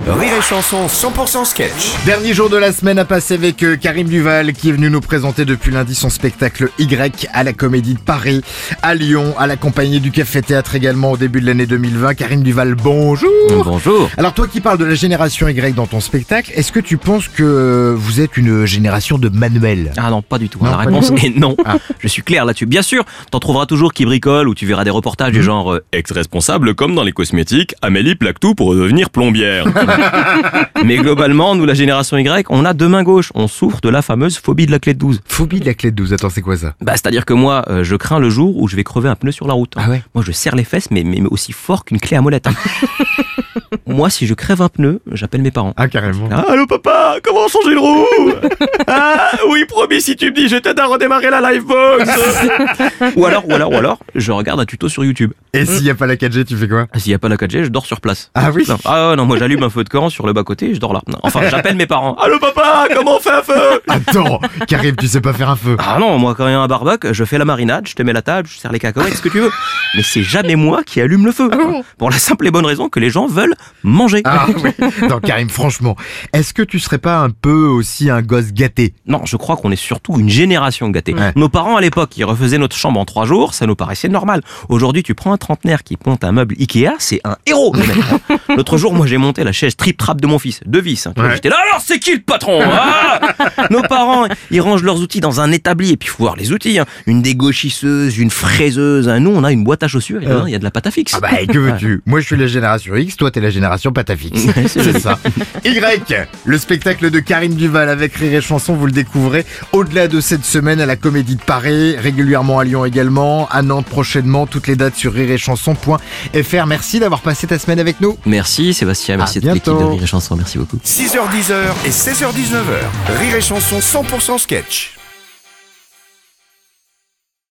Rire et Chanson 100% sketch. Dernier jour de la semaine à passer avec euh, Karim Duval qui est venu nous présenter depuis lundi son spectacle Y à la Comédie de Paris, à Lyon, à la compagnie du Café Théâtre également au début de l'année 2020. Karim Duval, bonjour Bonjour. Alors toi qui parles de la génération Y dans ton spectacle, est-ce que tu penses que vous êtes une génération de Manuel Ah non, pas du tout. Non, La réponse est non. Ah. Je suis clair là-dessus. Bien sûr, t'en trouveras toujours qui bricolent ou tu verras des reportages Mhm. du genre euh, ex-responsable comme dans les cosmétiques, Amélie plaque tout pour devenir plombière. Mais globalement, nous la génération Y, on a deux mains gauches. On souffre de la fameuse phobie de la clé de 12. Phobie de la clé de 12, attends c'est quoi ça? Bah, c'est-à-dire que moi, euh, je crains le jour où je vais crever un pneu sur la route. Ah ouais? Moi, je serre les fesses, mais, mais, mais aussi fort qu'une clé à molette. hein. moi, si je crève un pneu, j'appelle mes parents. Ah carrément. Ah, allô papa, comment changer le roue Ah oui promis si tu me dis je t'aide à redémarrer la livebox Ou alors, ou alors, ou alors, je regarde un tuto sur YouTube. Et s'il n'y a pas la 4G tu fais quoi? S'il n'y a pas la 4G, je dors sur place. Ah oui Non, ah ouais, non, moi j'allume un feu de camp sur le bas côté et je dors là. Non, Enfin, j'appelle mes parents. Allô papa, comment on fait un feu? Attends, Karim tu sais pas faire un feu Ah non, moi quand il y a un barbecue, je fais la marinade, je te mets la table, je sers les cacahuètes, ce que tu veux. Mais c'est jamais moi qui allume le feu. Pour la simple et bonne raison que les gens veulent manger. Ah oui Non Karim franchement, est-ce que tu serais pas un peu aussi un gosse gâté? Non, je crois qu'on est surtout une génération gâtée. Ouais. Nos parents à l'époque, ils refaisaient notre chambre en trois jours, ça nous paraissait normal. Aujourd'hui, tu prends un trentenaire qui ponte un meuble Ikea, c'est un héros. hein. L'autre jour, moi, j'ai monté la chaise trip trap de mon fils, de vis. hein. Ouais. J'étais là, alors c'est qui le patron ah Nos parents, ils rangent leurs outils dans un établi et puis il faut voir les outils. hein. Une dégauchisseuse, une fraiseuse. hein. Nous, on a une boîte à chaussures dedans, il y a de la pâte à fixe. Ah bah que veux-tu? Moi je suis la génération X, toi t'es la génération Patafix. C'est ça. Y, le spectacle de Karim Duval avec Rire et Chanson, vous le découvrez au-delà de cette semaine à la Comédie de Paris, régulièrement à Lyon également, à Nantes prochainement, toutes les dates sur rireetchanson.fr. Merci d'avoir passé ta semaine avec nous. Merci Sébastien, merci À de l'équipe de. Rire et Chanson, merci beaucoup. 6h10 et 16h19h. Rire et Chanson 100% sketch.